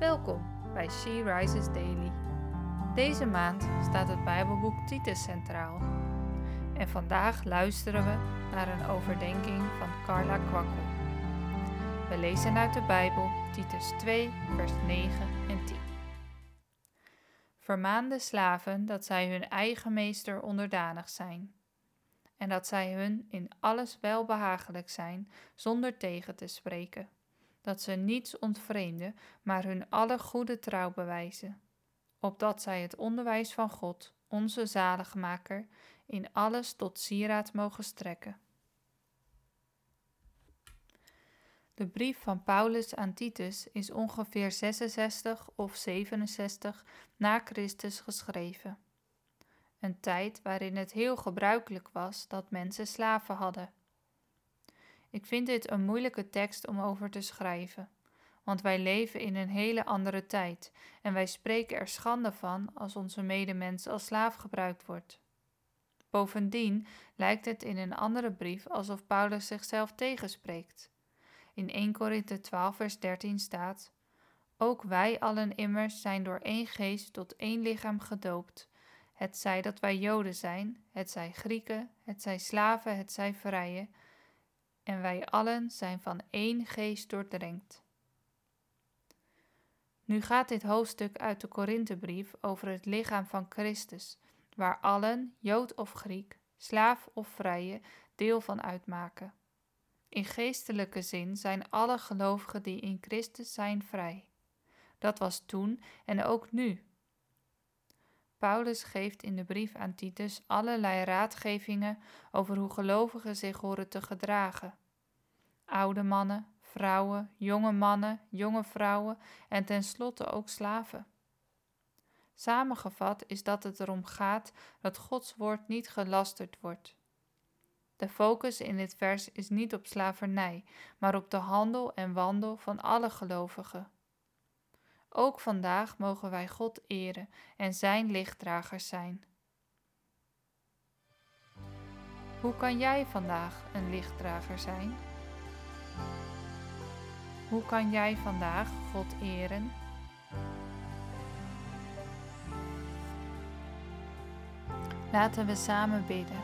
Welkom bij She Rises Daily. Deze maand staat het Bijbelboek Titus centraal. En vandaag luisteren we naar een overdenking van Carla Kwakkel. We lezen uit de Bijbel Titus 2, vers 9 en 10. Vermaan de slaven dat zij hun eigen meester onderdanig zijn en dat zij hun in alles welbehagelijk zijn zonder tegen te spreken dat ze niets ontvreemden, maar hun alle goede trouw bewijzen, opdat zij het onderwijs van God, onze zaligmaker, in alles tot sieraad mogen strekken. De brief van Paulus aan Titus is ongeveer 66 of 67 na Christus geschreven. Een tijd waarin het heel gebruikelijk was dat mensen slaven hadden. Ik vind dit een moeilijke tekst om over te schrijven, want wij leven in een hele andere tijd en wij spreken er schande van als onze medemens als slaaf gebruikt wordt. Bovendien lijkt het in een andere brief alsof Paulus zichzelf tegenspreekt. In 1 Korinthe 12 vers 13 staat: Ook wij allen immers zijn door één geest tot één lichaam gedoopt. Het zij dat wij Joden zijn, het zij Grieken, het zij slaven, het zij vrije, en wij allen zijn van één geest doordrenkt. Nu gaat dit hoofdstuk uit de Korinthebrief over het lichaam van Christus, waar allen, Jood of Griek, slaaf of vrije, deel van uitmaken. In geestelijke zin zijn alle gelovigen die in Christus zijn vrij. Dat was toen en ook nu. Paulus geeft in de brief aan Titus allerlei raadgevingen over hoe gelovigen zich horen te gedragen. Oude mannen, vrouwen, jonge mannen, jonge vrouwen en tenslotte ook slaven. Samengevat is dat het erom gaat dat Gods woord niet gelasterd wordt. De focus in dit vers is niet op slavernij, maar op de handel en wandel van alle gelovigen. Ook vandaag mogen wij God eren en Zijn lichtdragers zijn. Hoe kan jij vandaag een lichtdrager zijn? Hoe kan jij vandaag God eren? Laten we samen bidden.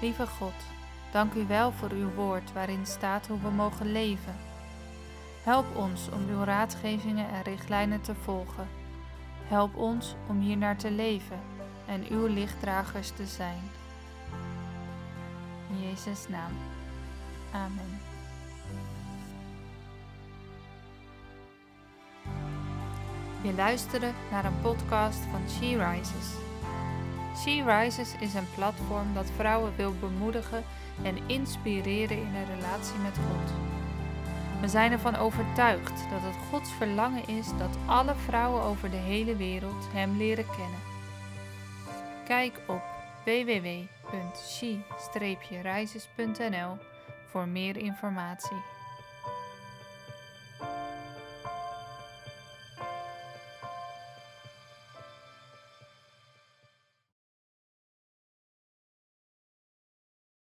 Lieve God, dank u wel voor uw woord waarin staat hoe we mogen leven. Help ons om uw raadgevingen en richtlijnen te volgen. Help ons om hier naar te leven en uw lichtdragers te zijn. In Jezus' naam. Amen. Je luisterde naar een podcast van She Rises. She Rises is een platform dat vrouwen wil bemoedigen en inspireren in een relatie met God. We zijn ervan overtuigd dat het Gods verlangen is dat alle vrouwen over de hele wereld Hem leren kennen. Kijk op www.she-rises.nl voor meer informatie.